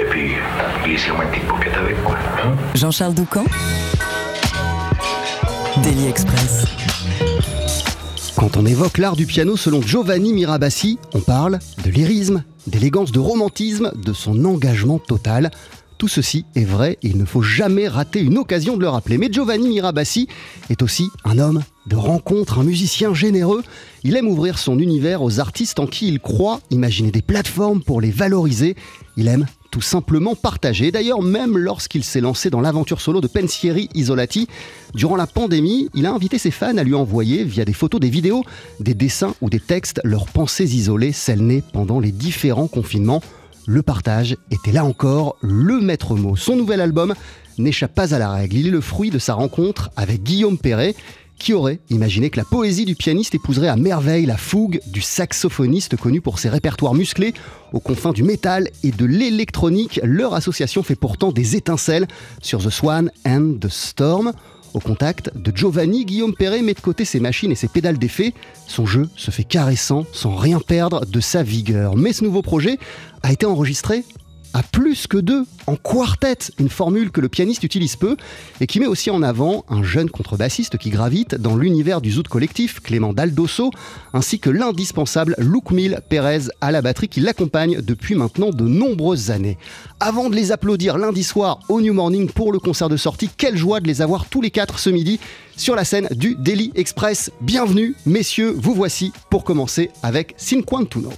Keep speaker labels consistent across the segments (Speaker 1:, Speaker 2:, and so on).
Speaker 1: Et puis, glissez-moi une petite avec, quoi. Hein.
Speaker 2: Jean-Charles Doucan Daily Express.
Speaker 3: Quand on évoque l'art du piano selon Giovanni Mirabassi, on parle de lyrisme, d'élégance, de romantisme, de son engagement total. Tout ceci est vrai et il ne faut jamais rater une occasion de le rappeler. Mais Giovanni Mirabassi est aussi un homme de rencontre, un musicien généreux. Il aime ouvrir son univers aux artistes en qui il croit, imaginer des plateformes pour les valoriser. Il aime tout simplement partager. D'ailleurs, même lorsqu'il s'est lancé dans l'aventure solo de Pensieri Isolati, durant la pandémie, il a invité ses fans à lui envoyer, via des photos, des vidéos, des dessins ou des textes, leurs pensées isolées, celles nées pendant les différents confinements. Le partage était là encore le maître mot. Son nouvel album n'échappe pas à la règle. Il est le fruit de sa rencontre avec Guillaume Perret, qui aurait imaginé que la poésie du pianiste épouserait à merveille la fougue du saxophoniste connu pour ses répertoires musclés aux confins du métal et de l'électronique? Leur association fait pourtant des étincelles sur The Swan and the Storm. Au contact de Giovanni, Guillaume Perret met de côté ses machines et ses pédales d'effet. Son jeu se fait caressant sans rien perdre de sa vigueur. Mais ce nouveau projet a été enregistré à plus que deux, en quartet, une formule que le pianiste utilise peu et qui met aussi en avant un jeune contrebassiste qui gravite dans l'univers du zout collectif, Clément Daldosso, ainsi que l'indispensable Mil Pérez à la batterie qui l'accompagne depuis maintenant de nombreuses années. Avant de les applaudir lundi soir au New Morning pour le concert de sortie, quelle joie de les avoir tous les quatre ce midi sur la scène du Daily Express. Bienvenue, messieurs, vous voici pour commencer avec Cinquantuno.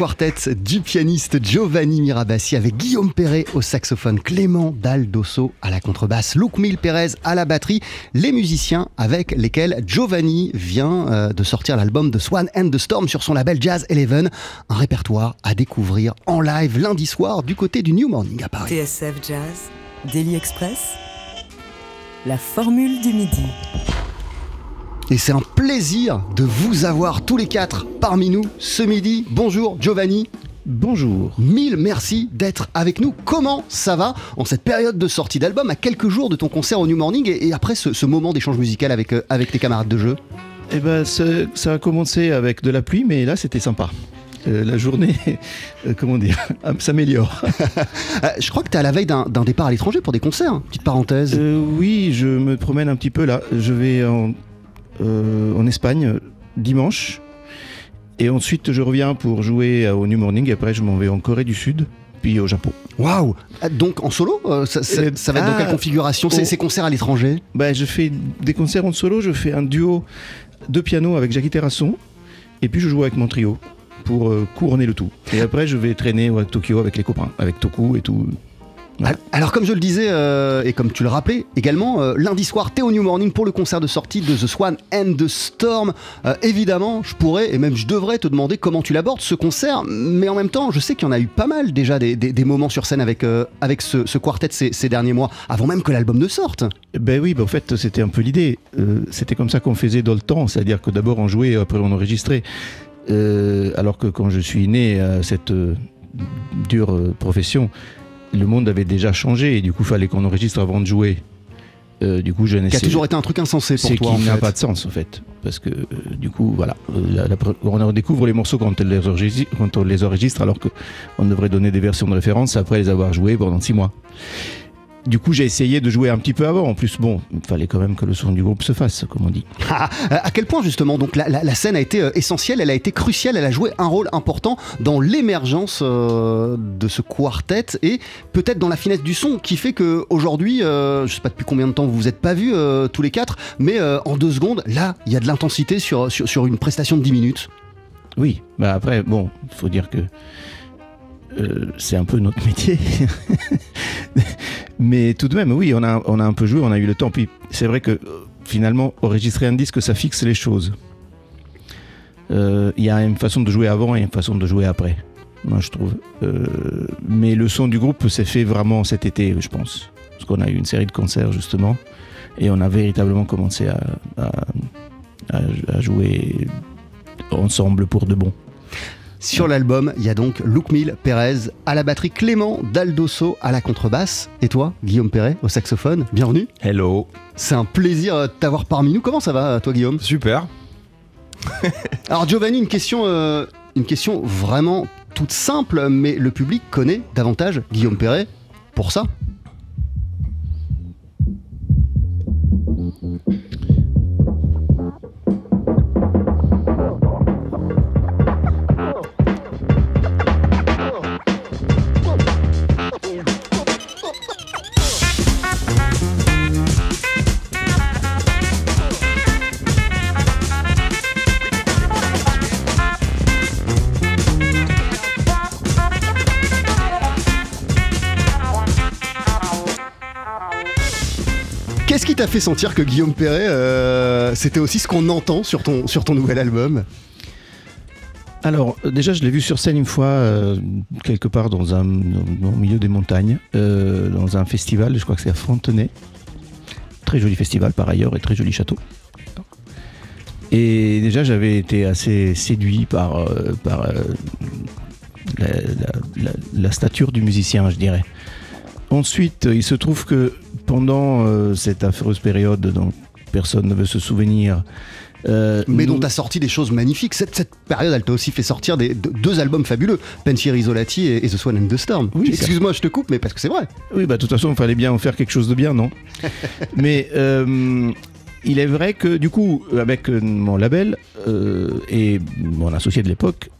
Speaker 3: Quartet du pianiste Giovanni Mirabassi avec Guillaume Perret au saxophone, Clément Daldosso à la contrebasse, Luc Mil Pérez à la batterie, les musiciens avec lesquels Giovanni vient euh, de sortir l'album The Swan and the Storm sur son label Jazz Eleven, un répertoire à découvrir en live lundi soir du côté du New Morning à Paris.
Speaker 2: TSF Jazz, Daily Express, la formule du midi.
Speaker 3: Et c'est un plaisir de vous avoir tous les quatre parmi nous ce midi. Bonjour Giovanni. Bonjour. Mille merci d'être avec nous. Comment ça va en cette période de sortie d'album, à quelques jours de ton concert au New Morning et, après ce, moment d'échange musical avec, euh, avec tes camarades de jeu?
Speaker 4: Eh ben, ça a commencé avec de la pluie, mais là, c'était sympa. Euh, la journée, euh, comment dire, s'améliore.
Speaker 3: je crois que tu es à la veille d'un départ à l'étranger pour des concerts, hein. petite parenthèse.
Speaker 4: oui, je me promène un petit peu là. Je vais en, en Espagne dimanche et ensuite, je reviens pour jouer au New Morning. Et après, je m'en vais en Corée du Sud, puis au Japon.
Speaker 3: Waouh Donc en solo euh, ça, va être dans quelle ah, configuration C'est ces concerts à l'étranger
Speaker 4: ben, Je fais des concerts en solo. Je fais un duo de piano avec Jackie Terrasson. Et puis, je joue avec mon trio pour euh, couronner le tout. Et après, je vais traîner à Tokyo avec les copains, avec Toku et tout.
Speaker 3: Alors comme je le disais euh, et comme tu le rappelais également, euh, lundi soir t'es au New Morning pour le concert de sortie de The Swan and the Storm. Euh, évidemment, je pourrais et même je devrais te demander comment tu l'abordes ce concert, mais en même temps, je sais qu'il y en a eu pas mal déjà des, moments sur scène avec, avec ce, quartet ces, derniers mois, avant même que l'album ne sorte.
Speaker 4: Ben oui, ben en fait c'était un peu l'idée. c'était comme ça qu'on faisait dans le temps, c'est-à-dire que d'abord on jouait, après on enregistrait. alors que quand je suis né à cette dure profession, le monde avait déjà changé et du coup, fallait qu'on enregistre avant de jouer.
Speaker 3: Euh, du coup, je Qui a toujours été un truc insensé pour toi.
Speaker 4: C'est qui n'a pas de sens en fait, parce que euh, du coup, voilà, euh, on découvre les morceaux quand on les enregistre, quand on les enregistre alors qu'on devrait donner des versions de référence après les avoir joués pendant six mois. Du coup, j'ai essayé de jouer un petit peu avant. En plus, bon, il fallait quand même que le son du groupe se fasse, comme on dit.
Speaker 3: Ah, à quel point, justement, donc la, scène a été euh, essentielle, elle a été cruciale, elle a joué un rôle important dans l'émergence euh, de ce quartet et peut-être dans la finesse du son qui fait qu'aujourd'hui, euh, je sais pas depuis combien de temps vous vous êtes pas vus tous les quatre, mais en deux secondes, là, il y a de l'intensité sur, sur, sur, une prestation de 10 minutes.
Speaker 4: Oui, bah après, bon, il faut dire que c'est un peu notre métier. Mais tout de même, oui, on a, on a un peu joué, on a eu le temps. Puis c'est vrai que finalement, enregistrer un disque, ça fixe les choses. Euh, il y a une façon de jouer avant et une façon de jouer après, moi je trouve. Euh, mais le son du groupe s'est fait vraiment cet été, je pense. Parce qu'on a eu une série de concerts justement. Et on a véritablement commencé à, à jouer ensemble pour de bon.
Speaker 3: Sur l'album, il y a donc Luc Mille Pérez à la batterie, Clément Daldosso à la contrebasse, et toi, Guillaume Perret, au saxophone. Bienvenue.
Speaker 5: Hello.
Speaker 3: C'est un plaisir de t'avoir parmi nous. Comment ça va, toi, Guillaume?
Speaker 5: Super.
Speaker 3: Alors, Giovanni, une question, euh, une question vraiment toute simple, mais le public connaît davantage Guillaume Perret pour ça. T'a fait sentir que Guillaume Perret, euh, c'était aussi ce qu'on entend sur ton, sur ton nouvel album
Speaker 4: alors, déjà, je l'ai vu sur scène une fois, euh, quelque part dans un, au milieu des montagnes, euh, dans un festival, je crois que c'est à Fontenay. Très joli festival par ailleurs et très joli château. Et déjà, j'avais été assez séduit par, par la, stature du musicien, je dirais. Ensuite, il se trouve que pendant euh, cette affreuse période dont personne ne veut se souvenir,
Speaker 3: euh, mais dont tu as sorti des choses magnifiques. Cette, cette période, elle t'a aussi fait sortir des, deux albums fabuleux, Pensier Isolati et, The Swan and the Storm. Excuse-moi, je te coupe, mais parce que c'est vrai.
Speaker 4: Oui, bah de toute façon, il fallait bien en faire quelque chose de bien, non? Mais euh, il est vrai que du coup, avec mon label et mon associé de l'époque,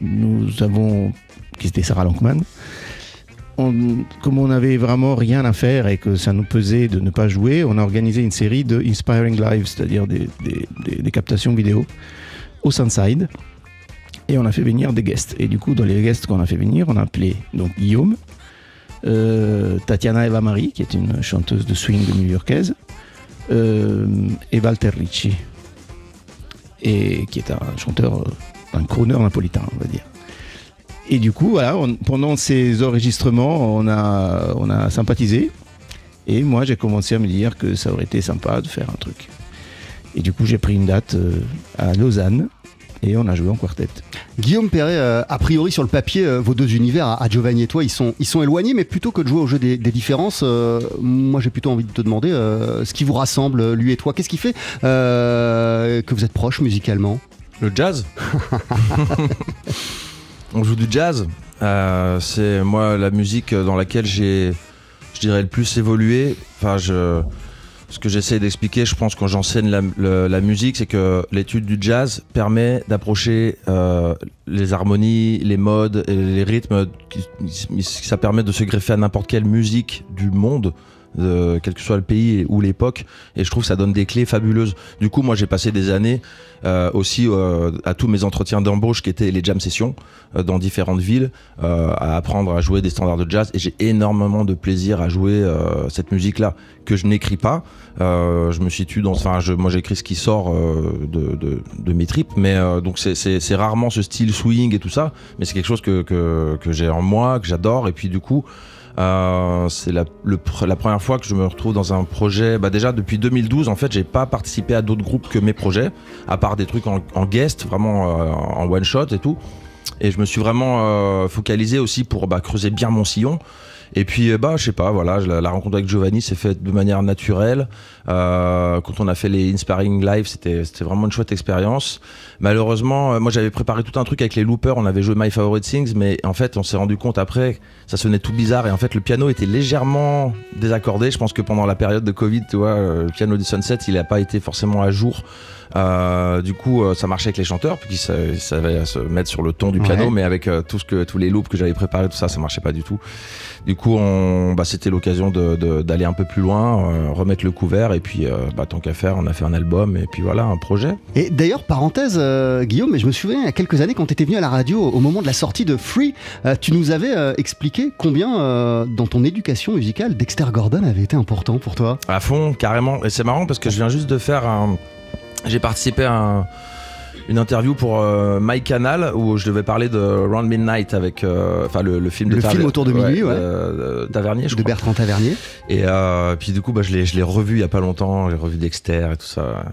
Speaker 4: nous avons, qui était Sarah Lankman, comme on n'avait vraiment rien à faire et que ça nous pesait de ne pas jouer, on a organisé une série de Inspiring Live, c'est-à-dire des, captations vidéo au Sunside. Et on a fait venir des guests. Et du coup, dans les guests qu'on a fait venir, on a appelé donc Guillaume, euh, Tatiana Eva Marie, qui est une chanteuse de swing new-yorkaise, euh, et Walter Ricci, et qui est un chanteur, un crooner napolitain, on va dire. Et du coup, voilà, pendant ces enregistrements, on a, on a sympathisé. Et moi, j'ai commencé à me dire que ça aurait été sympa de faire un truc. Et du coup, j'ai pris une date euh, à Lausanne et on a joué en quartet.
Speaker 3: Guillaume Perret, euh, a priori sur le papier, euh, vos deux univers, à, à Giovanni et toi, ils sont, ils sont éloignés, mais plutôt que de jouer au jeu des, des différences, euh, moi j'ai plutôt envie de te demander euh, ce qui vous rassemble, lui et toi. Qu'est-ce qui fait euh, que vous êtes proches musicalement?
Speaker 5: Le jazz? On joue du jazz. Euh, c'est moi la musique dans laquelle j'ai, je dirais, le plus évolué. Enfin, je, ce que j'essaie d'expliquer, je pense, quand j'enseigne la, musique, c'est que l'étude du jazz permet d'approcher euh, les harmonies, les modes et les rythmes. Ça permet de se greffer à n'importe quelle musique du monde. Quel que soit le pays ou l'époque et je trouve que ça donne des clés fabuleuses. Du coup moi j'ai passé des années euh, aussi euh, à tous mes entretiens d'embauche qui étaient les jam sessions euh, dans différentes villes à apprendre à jouer des standards de jazz et j'ai énormément de plaisir à jouer cette musique là que je n'écris pas. Je me situe dans enfin moi j'écris ce qui sort de, mes tripes mais donc c'est- rarement ce style swing et tout ça mais c'est quelque chose que, que j'ai en moi que j'adore et puis du coup euh, c'est la, la première fois que je me retrouve dans un projet. Bah déjà depuis 2012, en fait, j'ai pas participé à d'autres groupes que mes projets, à part des trucs en, en guest, vraiment euh, en one shot et tout. Et je me suis vraiment euh, focalisé aussi pour bah, creuser bien mon sillon. Et puis, euh, bah, je sais pas, voilà, la, la rencontre avec Giovanni s'est faite de manière naturelle. Euh, quand on a fait les Inspiring Live, c'était vraiment une chouette expérience. Malheureusement, euh, moi j'avais préparé tout un truc avec les loopers, on avait joué My Favorite Things, mais en fait, on s'est rendu compte après, ça sonnait tout bizarre, et en fait, le piano était légèrement désaccordé. Je pense que pendant la période de Covid, tu vois, euh, le piano du Sunset, il n'a pas été forcément à jour. Euh, du coup, euh, ça marchait avec les chanteurs, puis ils sa- ils savaient se mettre sur le ton du piano,
Speaker 3: Ouais.
Speaker 5: mais avec euh, tout ce que, tous les loops que j'avais préparés, tout ça, ça marchait pas du tout. Du coup, on, bah, c'était l'occasion de- de- d'aller un peu plus loin, remettre le couvert, et puis, euh, bah, tant qu'à faire, on a fait un album, et puis voilà, un projet.
Speaker 3: Et d'ailleurs, parenthèse, euh, Guillaume, mais je me souviens il y a quelques années quand tu étais venu à la radio au moment de la sortie de Free, euh, tu nous avais expliqué combien dans ton éducation musicale Dexter Gordon avait été important pour toi.
Speaker 5: À fond, carrément. Et c'est marrant parce que je viens juste de faire un. J'ai participé à un- une interview pour euh, My Canal où je devais parler de Round Midnight avec. euh, Enfin, le, le film de
Speaker 3: Le film autour de minuit, ouais.
Speaker 5: de- de Tavernier, je
Speaker 3: de
Speaker 5: crois.
Speaker 3: Bertrand Tavernier.
Speaker 5: Et euh, puis du coup, bah, je l'ai je l'ai revu il y a pas longtemps. J'ai revu Dexter et tout ça.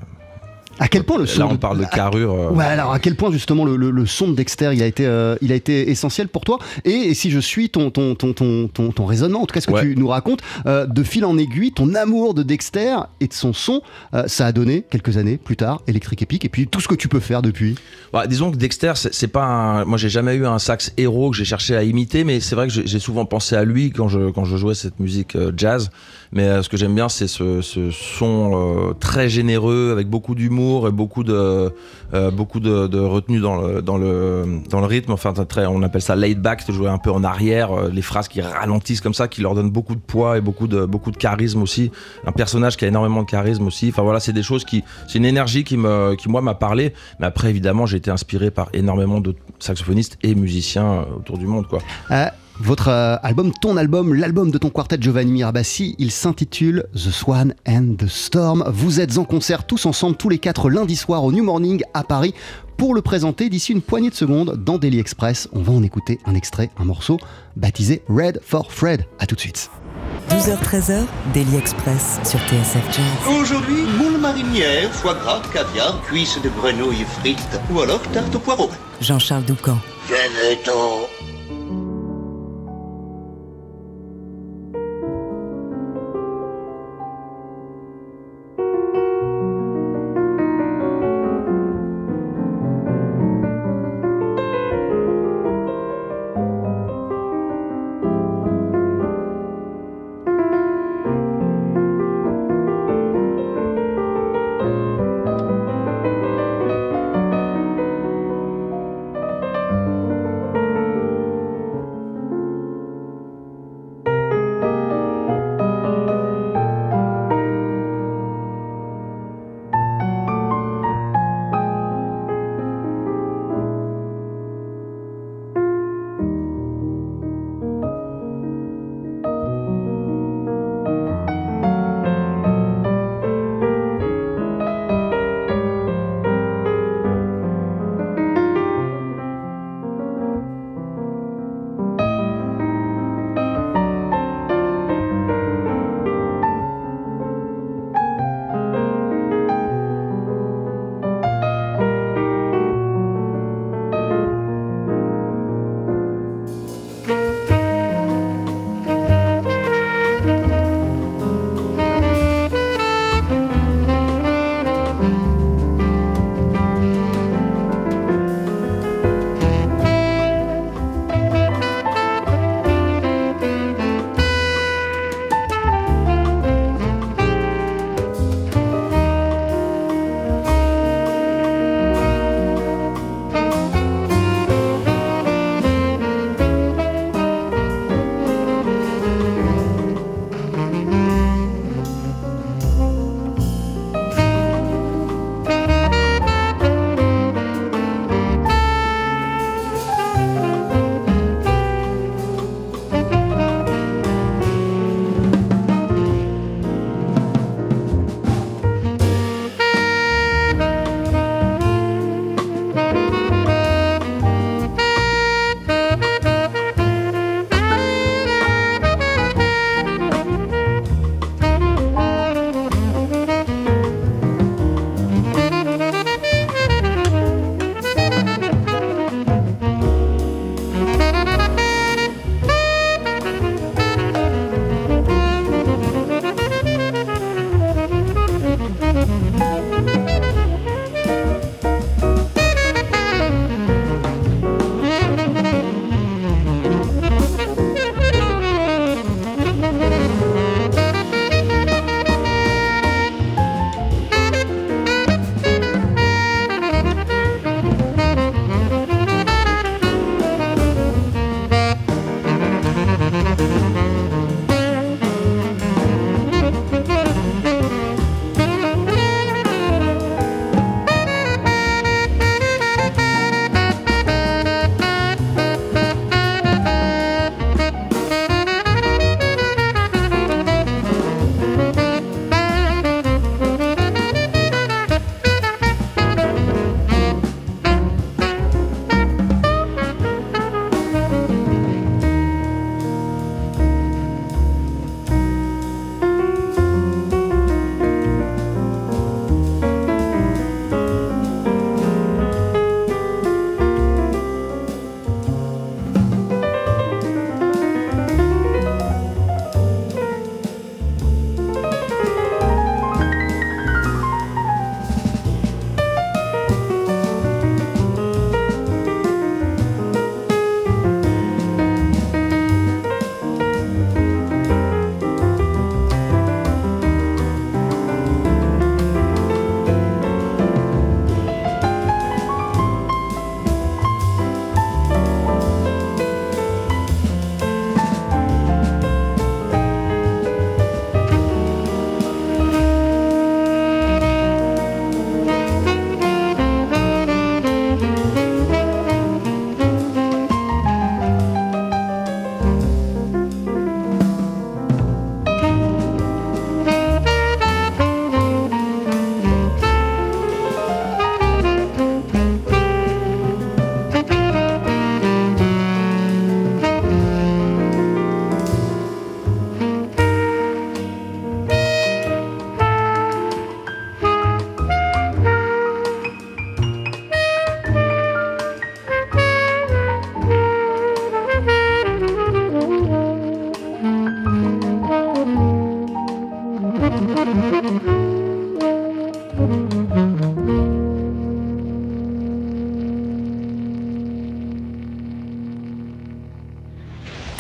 Speaker 3: À quel point le son
Speaker 5: Là, on
Speaker 3: de-
Speaker 5: parle de carrure. euh,
Speaker 3: Ouais, alors à quel point justement le, le- le son de Dexter il a été, euh, il a été essentiel pour toi et, et si je suis ton, ton, ton, ton, ton, ton raisonnement, en tout cas ce que
Speaker 5: Ouais.
Speaker 3: tu nous racontes, euh, de fil en aiguille, ton amour de Dexter et de son son, euh, ça a donné quelques années plus tard Electric Epic et puis tout ce que tu peux faire depuis.
Speaker 5: Bah, disons que Dexter, c'est pas un... Moi, j'ai jamais eu un sax héros que j'ai cherché à imiter, mais c'est vrai que j'ai j'ai souvent pensé à lui quand je, quand je jouais cette musique euh, jazz. Mais euh, ce que j'aime bien, c'est ce, son euh, très généreux, avec beaucoup d'humour et beaucoup de, euh, beaucoup de, de retenue dans le, dans, le, dans le rythme. Enfin, très, on appelle ça laid back, de jouer un peu en arrière, les phrases qui ralentissent comme ça, qui leur donnent beaucoup de poids et beaucoup de, beaucoup de charisme aussi. Un personnage qui a énormément de charisme aussi. Enfin voilà, c'est des choses qui, c'est une énergie qui me, qui moi m'a parlé. Mais après, évidemment, j'ai été inspiré par énormément d'autres saxophonistes et musiciens autour du monde, quoi.
Speaker 3: Votre euh, album, ton album, l'album de ton quartet Giovanni Mirabassi, il s'intitule The Swan and the Storm. Vous êtes en concert tous ensemble, tous les quatre, lundi soir au New Morning à Paris. Pour le présenter d'ici une poignée de secondes dans Daily Express, on va en écouter un extrait, un morceau baptisé Red for Fred. À tout de suite.
Speaker 2: 12h-13h, Daily Express sur TSF Jazz.
Speaker 6: Aujourd'hui, moule marinière, foie gras, caviar, cuisses de grenouille frites ou alors tarte au poireau.
Speaker 2: Jean-Charles Doucan.
Speaker 6: Venez-t'en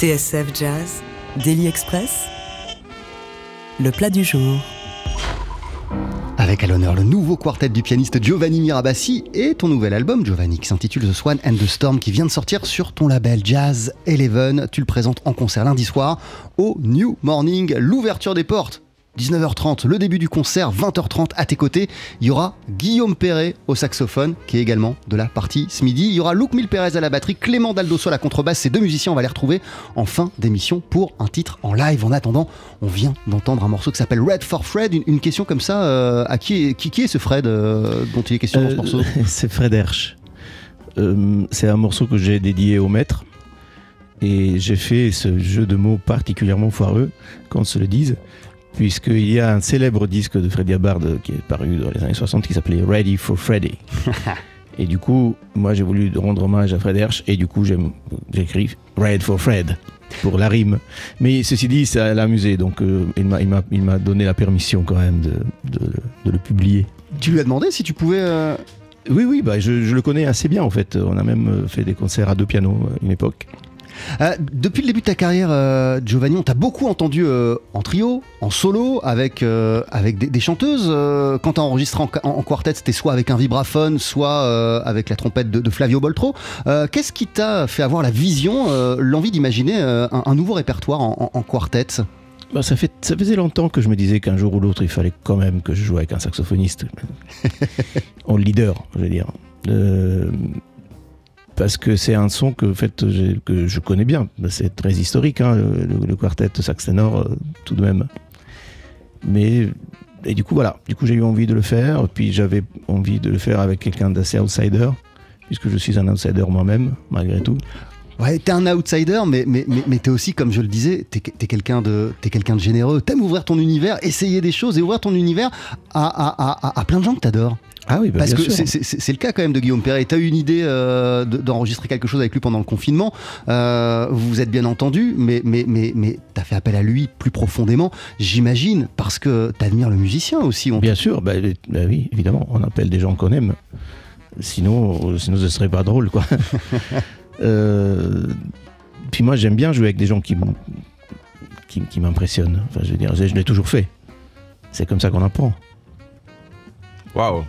Speaker 2: TSF Jazz, Daily Express, le plat du jour.
Speaker 3: Avec à l'honneur le nouveau quartet du pianiste Giovanni Mirabassi et ton nouvel album Giovanni qui s'intitule The Swan and the Storm qui vient de sortir sur ton label Jazz Eleven. Tu le présentes en concert lundi soir au New Morning, l'ouverture des portes 19h30, le début du concert, 20h30 à tes côtés, il y aura Guillaume Perret au saxophone, qui est également de la partie ce midi. Il y aura Luc Milperez à la batterie, Clément Daldosso à la contrebasse. Ces deux musiciens, on va les retrouver en fin d'émission pour un titre en live. En attendant, on vient d'entendre un morceau qui s'appelle Red for Fred. Une, question comme ça, euh, à qui est, qui, est ce Fred euh, dont il est question dans ce
Speaker 4: Euh,
Speaker 3: morceau?
Speaker 4: C'est Fred Hersch. C'est un morceau que j'ai dédié au maître. Et j'ai fait ce jeu de mots particulièrement foireux, qu'on se le dise, puisqu'il y a un célèbre disque de Freddie Hubbard qui est paru dans les années 60 qui s'appelait Ready for Freddy. et du coup, moi j'ai voulu rendre hommage à Fred Hersch et du coup écrit Red for Fred pour la rime. Mais ceci dit, ça l'a amusé, donc euh, il m'a- donné la permission quand même de, de- de le publier.
Speaker 3: Tu lui as demandé si tu pouvais. euh,
Speaker 4: Oui, oui, bah, je, je le connais assez bien en fait. On a même euh, fait des concerts à deux pianos à une époque.
Speaker 3: Euh, depuis le début de ta carrière, euh, Giovanni, on t'a beaucoup entendu euh, en trio, en solo, avec, avec des, des chanteuses. Quand t'as enregistré en, en- en quartet, c'était soit avec un vibraphone, soit avec la trompette de, de Flavio Boltro. Qu'est-ce qui t'a fait avoir la vision, l'envie d'imaginer un, un nouveau répertoire en, en- en quartet?
Speaker 4: Bah, ça, fait, ça faisait longtemps que je me disais qu'un jour ou l'autre, il fallait quand même que je joue avec un saxophoniste. en leader, je veux dire. Euh, parce que c'est un son que, en fait, que je connais bien. C'est très historique, hein, le, quartet sax ténor, euh, tout de même. Mais et du coup, voilà. Du coup, j'ai eu envie de le faire. Puis j'avais envie de le faire avec quelqu'un d'assez outsider, puisque je suis un outsider moi-même, malgré tout.
Speaker 3: Ouais, t'es un outsider, mais, mais, mais, t'es aussi, comme je le disais, t'es t'es quelqu'un de, t'es quelqu'un de généreux. T'aimes ouvrir ton univers, essayer des choses et ouvrir ton univers à, à, à plein de gens que t'adores.
Speaker 4: Ah oui, bah,
Speaker 3: Parce
Speaker 4: bien
Speaker 3: que
Speaker 4: sûr.
Speaker 3: c'est- le cas quand même de Guillaume Perret. T'as eu une idée euh, de- d'enregistrer quelque chose avec lui pendant le confinement. Euh, vous vous êtes bien entendu, mais, mais, mais, mais t'as fait appel à lui plus profondément, j'imagine, parce que t'admires le musicien aussi. On-
Speaker 4: Bien sûr, bah, bah oui, évidemment, on appelle des gens qu'on aime. Sinon, euh, sinon ce serait pas drôle, quoi. Euh, puis moi, j'aime bien jouer avec des gens qui, qui m'impressionnent. Enfin, je veux dire, je, je l'ai toujours fait. C'est comme ça qu'on apprend.
Speaker 5: Waouh.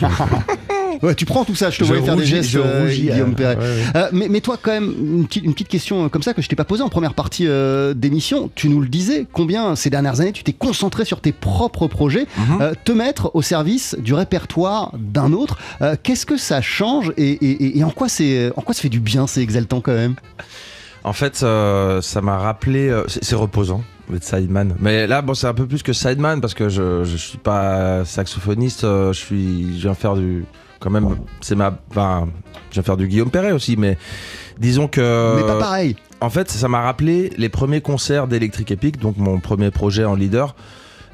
Speaker 3: Ouais, tu prends tout ça, je te
Speaker 4: Je
Speaker 3: voyais faire des gestes, euh,
Speaker 4: rougis,
Speaker 3: Guillaume
Speaker 4: euh,
Speaker 3: Perret.
Speaker 4: ouais, ouais.
Speaker 3: Euh, mais, mais toi, quand même, une petite, une petite question comme ça que je t'ai pas posée en première partie euh, d'émission. Tu nous le disais, combien ces dernières années tu t'es concentré sur tes propres projets,
Speaker 5: Mhm.
Speaker 3: euh, te mettre au service du répertoire d'un autre. Euh, Qu'est-ce que ça change et, et- en quoi c'est, en quoi ça fait du bien, c'est exaltant quand même?
Speaker 5: En fait, euh, ça m'a rappelé. euh, c'est reposant d'être sideman. Mais là, bon, c'est un peu plus que sideman parce que je, je suis pas saxophoniste. euh, je suis, je viens faire du. Quand même, c'est ma. Enfin, je viens faire du Guillaume Perret aussi, mais disons que.
Speaker 3: mais pas pareil.
Speaker 5: En fait, ça m'a rappelé les premiers concerts d'Electric Epic, donc mon premier projet en leader.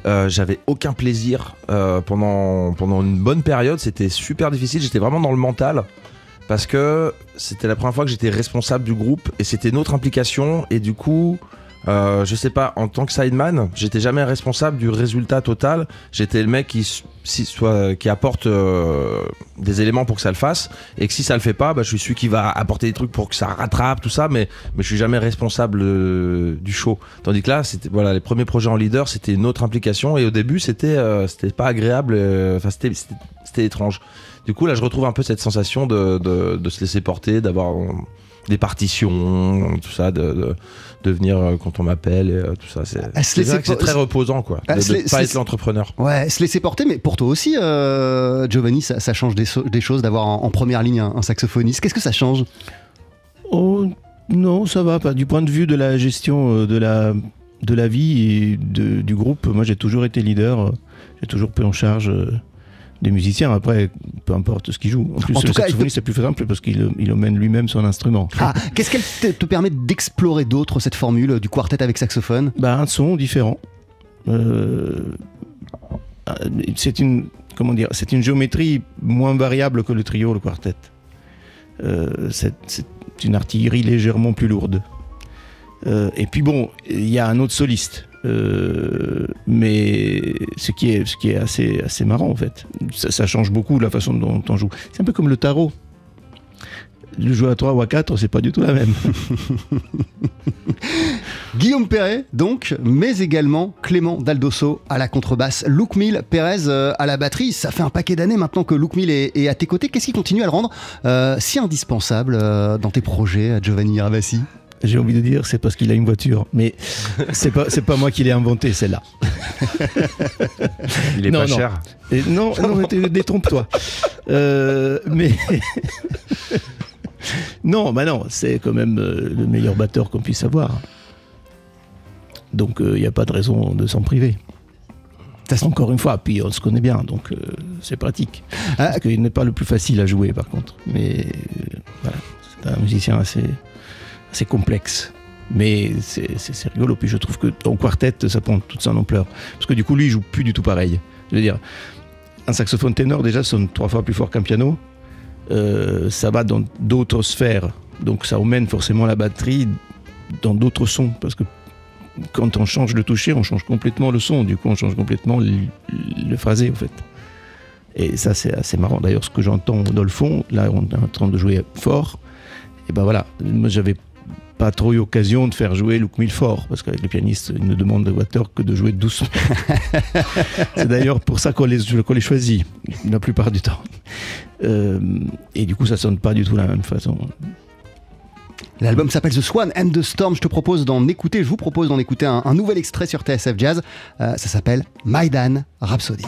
Speaker 5: Euh, j'avais aucun plaisir euh, pendant, pendant une bonne période. C'était super difficile. J'étais vraiment dans le mental parce que c'était la première fois que j'étais responsable du groupe et c'était notre implication. Et du coup, euh, je sais pas, en tant que sideman, j'étais jamais responsable du résultat total. J'étais le mec qui, si, soit, qui apporte euh, des éléments pour que ça le fasse et que si ça le fait pas, bah, je suis celui qui va apporter des trucs pour que ça rattrape tout ça. Mais, mais je suis jamais responsable euh, du show. Tandis que là, c'était voilà, les premiers projets en leader, c'était une autre implication et au début, c'était c'était pas agréable. Enfin, c'était c'était- étrange. Du coup, là, je retrouve un peu cette sensation de, de, se laisser porter, d'avoir des partitions, tout ça, de venir euh, quand on m'appelle, et, euh, tout ça. C'est très reposant, quoi. De ne pas être l'entrepreneur.
Speaker 3: Ouais, se laisser porter, mais pour toi aussi, euh, Giovanni, ça, ça change des, so- des choses d'avoir en, en première ligne un, un saxophoniste. Qu'est-ce que ça change?
Speaker 4: Oh non, ça va pas. Du point de vue de la gestion de la, de la vie et de- du groupe, moi j'ai toujours été leader. J'ai toujours pris en charge euh, des musiciens. Après, peu importe ce qu'ils jouent. En plus,
Speaker 3: En tout
Speaker 4: le saxophoniste, c'est plus simple parce qu'il il emmène lui-même son instrument.
Speaker 3: Ah, qu'est-ce qu'elle te, te permet d'explorer d'autres, cette formule du quartet avec saxophone?
Speaker 4: Bah, un son différent. Euh, euh, c'est une comment dire, c'est une géométrie moins variable que le trio, le quartet. Euh, c'est c'est une artillerie légèrement plus lourde. Euh, et puis bon, il y a un autre soliste, Euh, mais ce qui est, assez, marrant en fait. Ça, change beaucoup la façon dont on joue. C'est un peu comme le tarot. Le jouer à 3 ou à 4, c'est pas du tout la même.
Speaker 3: Guillaume Perret, donc, mais également Clément Daldosso à la contrebasse, Luke Mill, Perez euh, à la batterie. Ça fait un paquet d'années maintenant que Luke Mill est, à tes côtés. Qu'est-ce qui continue à le rendre euh, si indispensable dans tes projets, à Giovanni Miravasi
Speaker 4: J'ai envie de dire, c'est parce qu'il a une voiture. Mais c'est pas, c'est pas moi qui l'ai inventé, celle-là.
Speaker 5: Il est
Speaker 4: Non,
Speaker 5: pas
Speaker 4: non.
Speaker 5: cher.
Speaker 4: Et non, non, détrompe-toi. Euh, mais. non, bah non, c'est quand même euh, le meilleur batteur qu'on puisse avoir. Donc il n'y a pas de raison de s'en priver. Encore une fois, puis on se connaît bien, donc euh, c'est pratique.
Speaker 3: Ah,
Speaker 4: Parce qu'il n'est pas le plus facile à jouer, par contre. Mais euh, voilà, c'est un musicien assez, assez complexe. Mais c'est rigolo. Puis je trouve que en quartet, ça prend toute son ampleur. Parce que du coup, lui, il joue plus du tout pareil. Je veux dire, un saxophone ténor, déjà, sonne trois fois plus fort qu'un piano. Euh, ça va dans d'autres sphères. Donc ça emmène forcément la batterie dans d'autres sons. Parce que quand on change le toucher, on change complètement le son. Du coup, on change complètement le, le phrasé, en fait. Et ça, c'est assez marrant. D'ailleurs, ce que j'entends dans le fond, là, on est en train de jouer fort. Et ben voilà, moi, j'avais pas trop eu l'occasion de faire jouer Luke Mill fort, parce qu'avec les pianistes, ils ne demandent au batteur que de jouer doucement. c'est d'ailleurs pour ça qu'on les, qu'on les choisit, la plupart du temps. Euh, et du coup, ça sonne pas du tout de la même façon.
Speaker 3: L'album s'appelle The Swan and the Storm. Je te propose d'en écouter, je vous propose d'en écouter un, un nouvel extrait sur TSF Jazz. Euh, ça s'appelle Maïdan Rhapsody.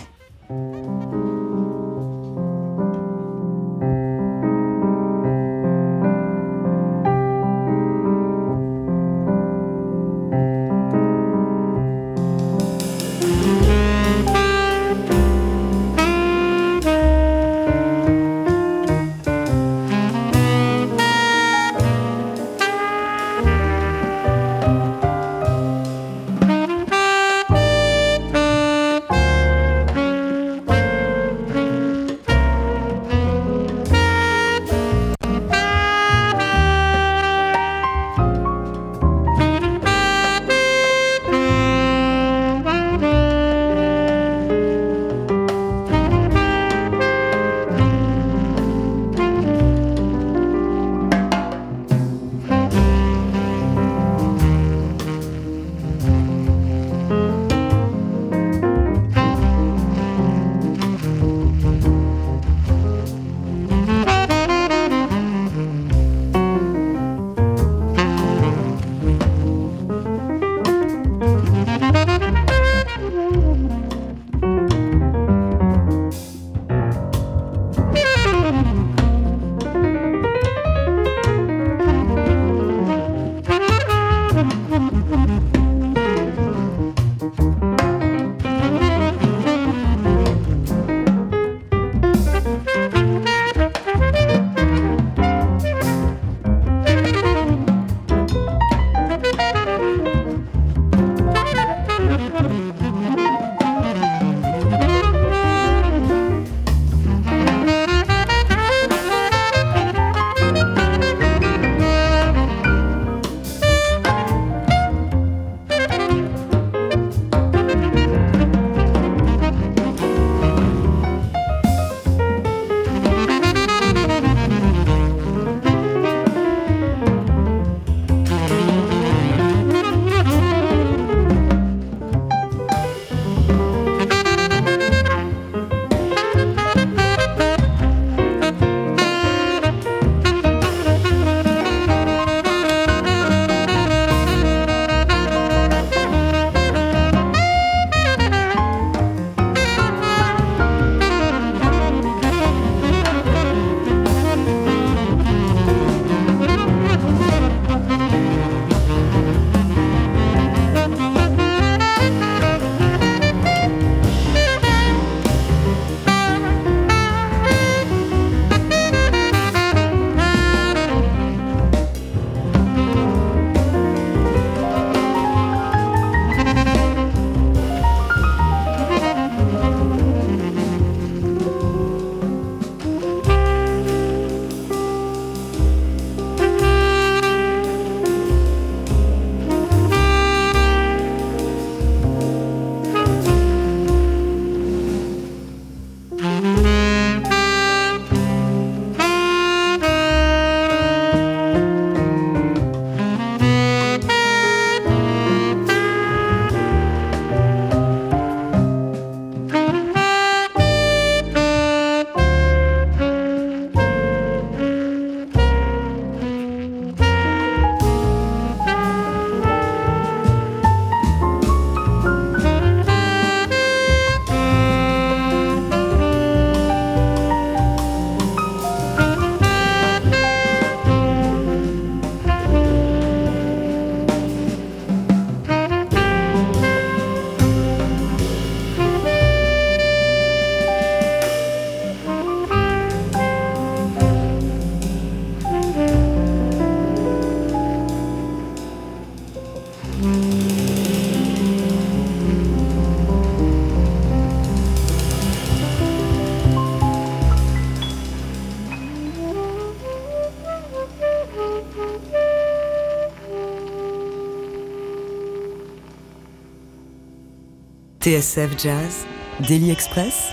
Speaker 2: TSF Jazz, Daily Express,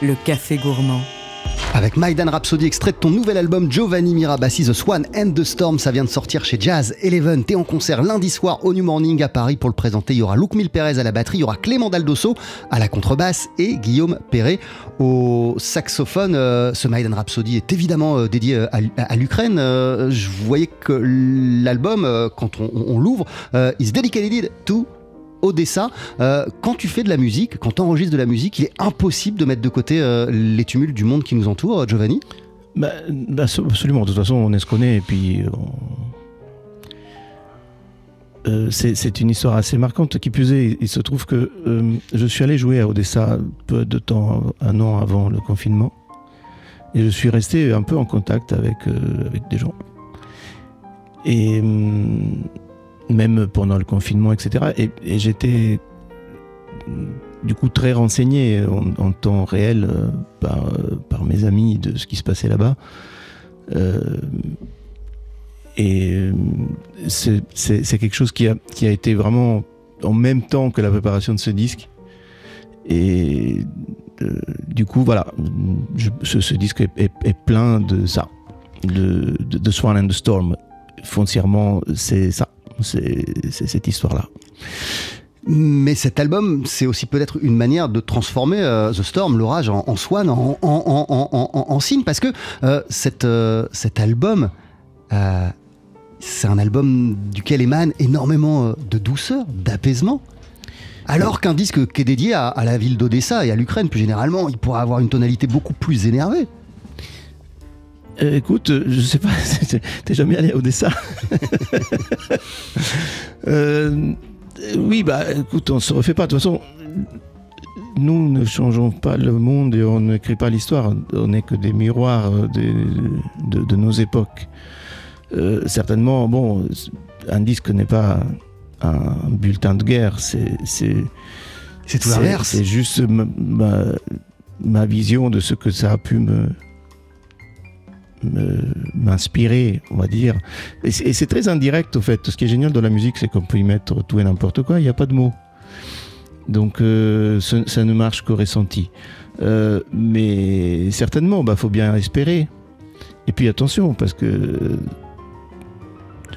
Speaker 2: le café gourmand.
Speaker 3: Avec Maïdan Rhapsody, extrait de ton nouvel album Giovanni Mirabassi, The Swan and the Storm, ça vient de sortir chez Jazz Eleven. T'es en concert lundi soir au New Morning à Paris pour le présenter. Il y aura Luc Mille Pérez à la batterie, il y aura Clément Daldosso à la contrebasse et Guillaume Perret au saxophone. Euh, ce Maïdan Rhapsody est évidemment euh, dédié euh, à, l'Ukraine. Je voyais que l'album, quand on, on l'ouvre, euh, is dedicated to Odessa. Euh, quand tu fais de la musique, quand tu enregistres de la musique, il est impossible de mettre de côté euh, les tumultes du monde qui nous entoure, euh, Giovanni?
Speaker 4: Bah, bah, absolument. De toute façon, on est ce qu'on est. Et puis, c'est une histoire assez marquante. Qui plus est, il se trouve que je suis allé jouer à Odessa peu de temps, un an avant le confinement. Et je suis resté un peu en contact avec, avec des gens. Et hum, même pendant le confinement, etc. Et, j'étais du coup très renseigné en, temps réel euh, par, euh, par mes amis de ce qui se passait là-bas. Euh, et c'est quelque chose qui a, qui a été vraiment en même temps que la préparation de ce disque. Et du coup, voilà, ce, disque est, plein de ça, de Swan and the Storm. Foncièrement, c'est ça, c'est cette histoire-là.
Speaker 3: Mais cet album, c'est aussi peut-être une manière de transformer euh, The Storm, l'orage, en, Swan, en, en, cygne, parce que euh, euh, cet album, c'est un album duquel émane énormément de douceur, d'apaisement. Alors qu'un disque qui est dédié à la ville d'Odessa et à l'Ukraine, plus généralement, il pourrait avoir une tonalité beaucoup plus énervée.
Speaker 4: Euh, écoute, euh, je sais pas, t'es jamais allé à Odessa Euh, Oui, bah écoute, on se refait pas. De toute façon, nous ne changeons pas le monde et on n'écrit pas l'histoire. On n'est que des miroirs de, de nos époques. Euh, certainement, bon, un disque n'est pas un bulletin de guerre, c'est c'est
Speaker 3: tout l'inverse.
Speaker 4: C'est juste ma, ma, ma vision de ce que ça a pu me- m'inspirer, on va dire. Et c'est très indirect, au fait. Ce qui est génial dans la musique, c'est qu'on peut y mettre tout et n'importe quoi, il n'y a pas de mots. Donc, euh, ça ne marche qu'au ressenti. Euh, mais certainement, il faut bien espérer. Et puis attention, parce que euh,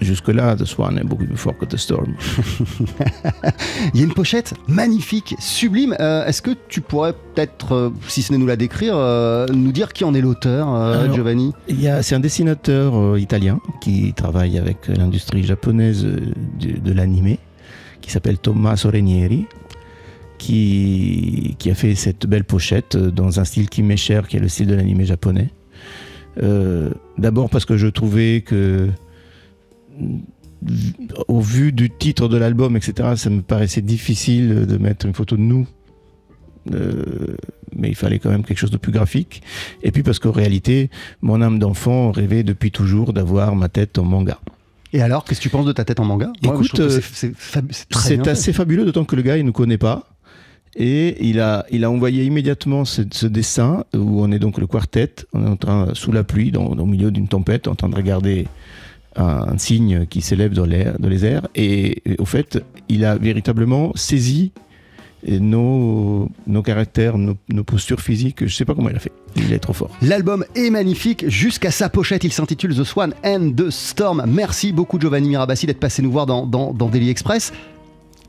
Speaker 4: jusque-là, The Swan est beaucoup plus fort que The Storm.
Speaker 3: Il y a une pochette magnifique, sublime. Euh, Est-ce que tu pourrais peut-être, euh, si ce n'est nous la décrire, euh, nous dire qui en est l'auteur, Giovanni?
Speaker 4: C'est un dessinateur italien qui travaille avec l'industrie japonaise de, de l'animé, qui s'appelle Tommaso Renieri, qui, qui a fait cette belle pochette dans un style qui m'est cher, qui est le style de l'animé japonais. D'abord parce que je trouvais que, au vu du titre de l'album, etc., ça me paraissait difficile de mettre une photo de nous. Euh, mais il fallait quand même quelque chose de plus graphique. Et puis parce qu'en réalité, mon âme d'enfant rêvait depuis toujours d'avoir ma tête en manga.
Speaker 3: Et alors, qu'est-ce que tu penses de ta tête en manga
Speaker 4: Écoute, euh,
Speaker 3: c'est-
Speaker 4: assez fabuleux, d'autant que le gars, il ne nous connaît pas. Et il a, il a envoyé immédiatement ce, ce dessin où on est donc le quartet, on est en train, sous la pluie, dans, le milieu d'une tempête, en train de regarder un, signe qui s'élève dans, les airs. Et, et au fait, il a véritablement saisi nos, nos caractères, nos, nos postures physiques. Je sais pas comment il a fait. Il est trop fort.
Speaker 3: L'album est magnifique jusqu'à sa pochette. Il s'intitule The Swan and the Storm. Merci beaucoup, Giovanni Mirabassi, d'être passé nous voir dans, dans, dans Daily Express.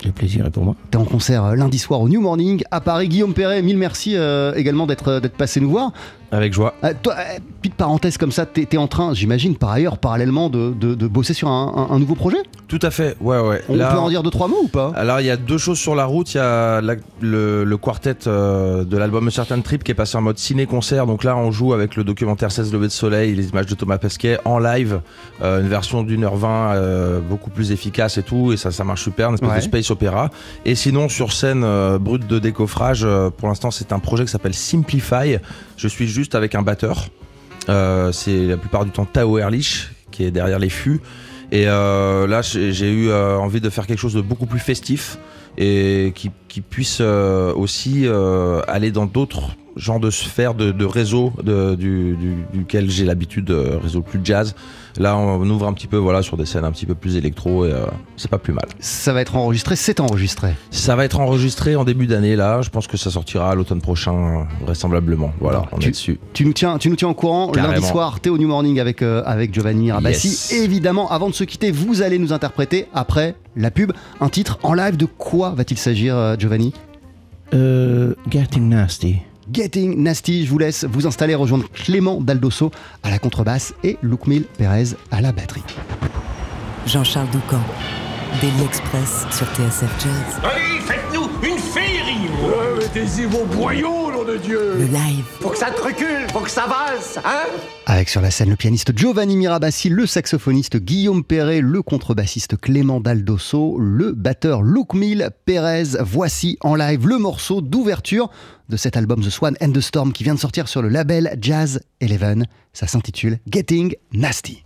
Speaker 4: Le plaisir est pour moi.
Speaker 3: T'es en concert euh, lundi soir au New Morning à Paris. Guillaume Perret, mille merci euh, également d'être euh, d'être passé nous voir.
Speaker 5: Avec joie.
Speaker 3: Euh, toi, euh, petite parenthèse comme ça, t'es t'es en train, j'imagine, par ailleurs, parallèlement, de, de- de bosser sur un, un- un nouveau projet?
Speaker 5: Tout à fait, ouais, ouais.
Speaker 3: On
Speaker 5: Là-
Speaker 3: peut en dire deux, trois mots ou pas?
Speaker 5: Alors il y a deux choses sur la route. Il y a la- le, le quartet euh, de l'album Certain Trip qui est passé en mode ciné-concert. Donc là on joue avec le documentaire 16 levées de soleil, les images de Thomas Pesquet en live, euh, une version d'une heure vingt euh, beaucoup plus efficace et tout. Et ça, ça marche super, une espèce
Speaker 3: Ouais.
Speaker 5: de space opéra. Et sinon sur scène brute de décoffrage, pour l'instant c'est un projet qui s'appelle Simplify. Je suis juste avec un batteur. Euh, c'est la plupart du temps Tao Ehrlich qui est derrière les fûts. Et euh, là, j'ai eu euh, envie de faire quelque chose de beaucoup plus festif et qui puisse aussi aller dans d'autres genres de sphères de, du- duquel j'ai l'habitude, de réseau plus jazz. Là, on ouvre un petit peu voilà, sur des scènes un petit peu plus électro et euh, c'est pas plus mal.
Speaker 3: Ça va être enregistré, c'est enregistré.
Speaker 5: Ça va être enregistré en début d'année là. Je pense que ça sortira à l'automne prochain, vraisemblablement. Voilà, on
Speaker 3: tu-
Speaker 5: est dessus.
Speaker 3: Tu nous tiens, tu nous tiens au courant
Speaker 5: Carrément.
Speaker 3: lundi soir, t'es au New Morning avec, euh, avec Giovanni Rabassi.
Speaker 5: Yes.
Speaker 3: Évidemment, avant de se quitter, vous allez nous interpréter après la pub un titre en live. De quoi va-t-il s'agir, euh, Giovanni?
Speaker 4: Euh, Getting Nasty.
Speaker 3: Getting Nasty. Je vous laisse vous installer, rejoindre Clément Daldosso à la contrebasse et Loukmil Perez à la batterie.
Speaker 2: Jean-Charles Doucan, Daily Express sur TSF Jazz.
Speaker 6: Allez,
Speaker 7: Mettez-y vos boyaux, nom de Dieu
Speaker 2: Le live,
Speaker 7: Faut que ça te recule, faut que ça valse, hein
Speaker 3: Avec sur la scène le pianiste Giovanni Mirabassi, le saxophoniste Guillaume Perret, le contrebassiste Clément Daldosso, le batteur Loukmil Perez. Voici en live le morceau d'ouverture de cet album The Swan and the Storm qui vient de sortir sur le label Jazz Eleven. Ça s'intitule Getting Nasty.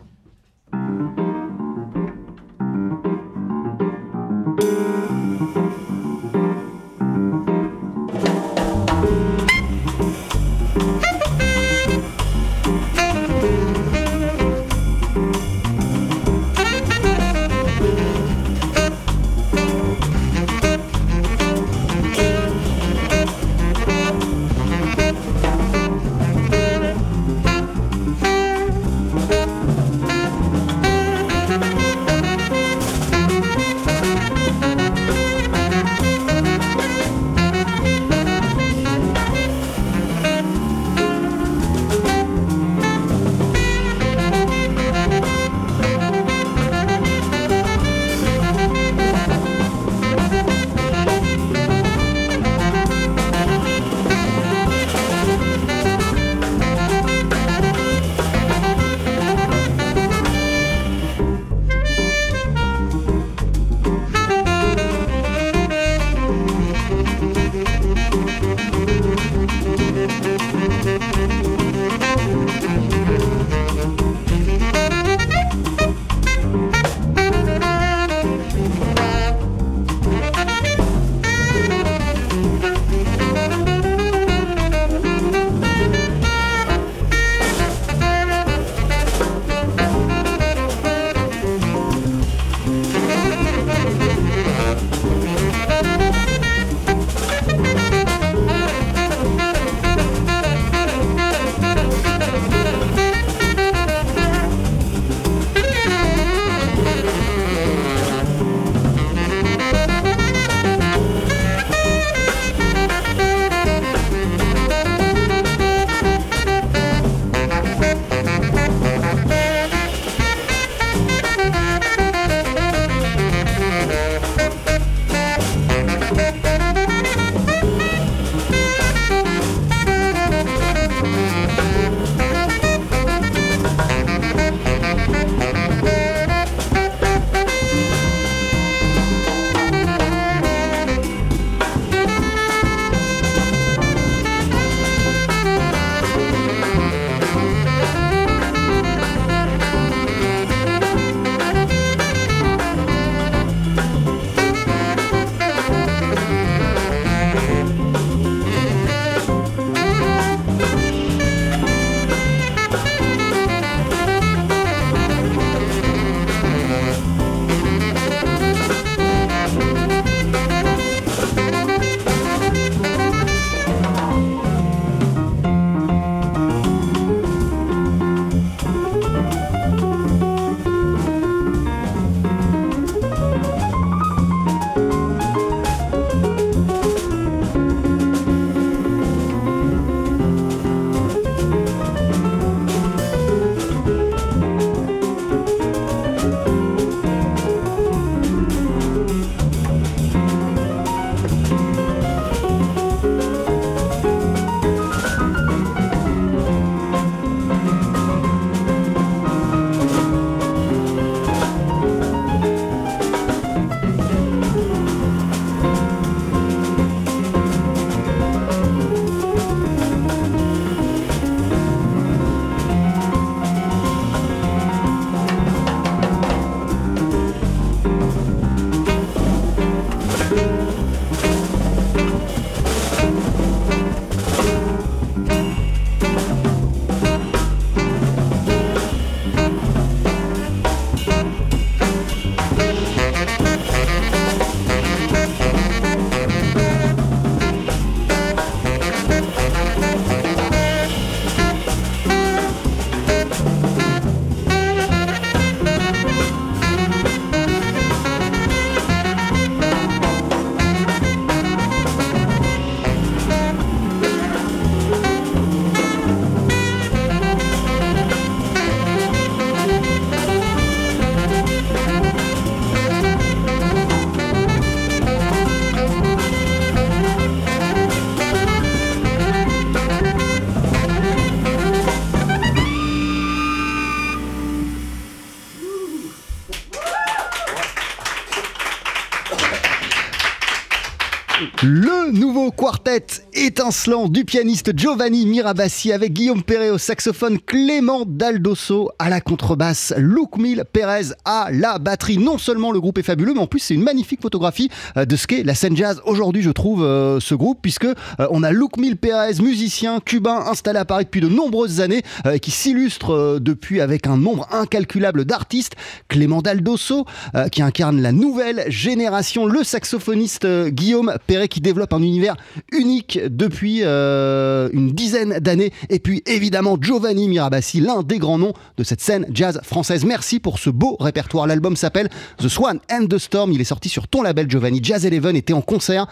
Speaker 3: Du pianiste Giovanni Mirabassi avec Guillaume Perret au saxophone, Clément Daldosso à la contrebasse, Luc Mille Pérez à la batterie. Non seulement le groupe est fabuleux, mais en plus c'est une magnifique photographie euh, de ce qu'est la scène jazz aujourd'hui, je trouve, euh, ce groupe, puisque euh, on a Luc Mille Pérez, musicien cubain installé à Paris depuis de nombreuses années, qui s'illustre depuis avec un nombre incalculable d'artistes. Clément Daldosso, qui incarne la nouvelle génération, le saxophoniste Guillaume Perret, qui développe un univers unique depuis euh, une dizaine d'années. Et puis évidemment Giovanni Mirabassi, l'un des grands noms de cette scène jazz française. Merci pour ce beau répertoire. L'album s'appelle The Swan and the Storm. Il est sorti sur ton label Giovanni. Jazz Eleven était en concert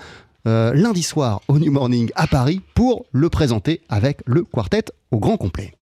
Speaker 3: euh, lundi soir au New Morning à Paris pour le présenter avec le quartet au grand complet.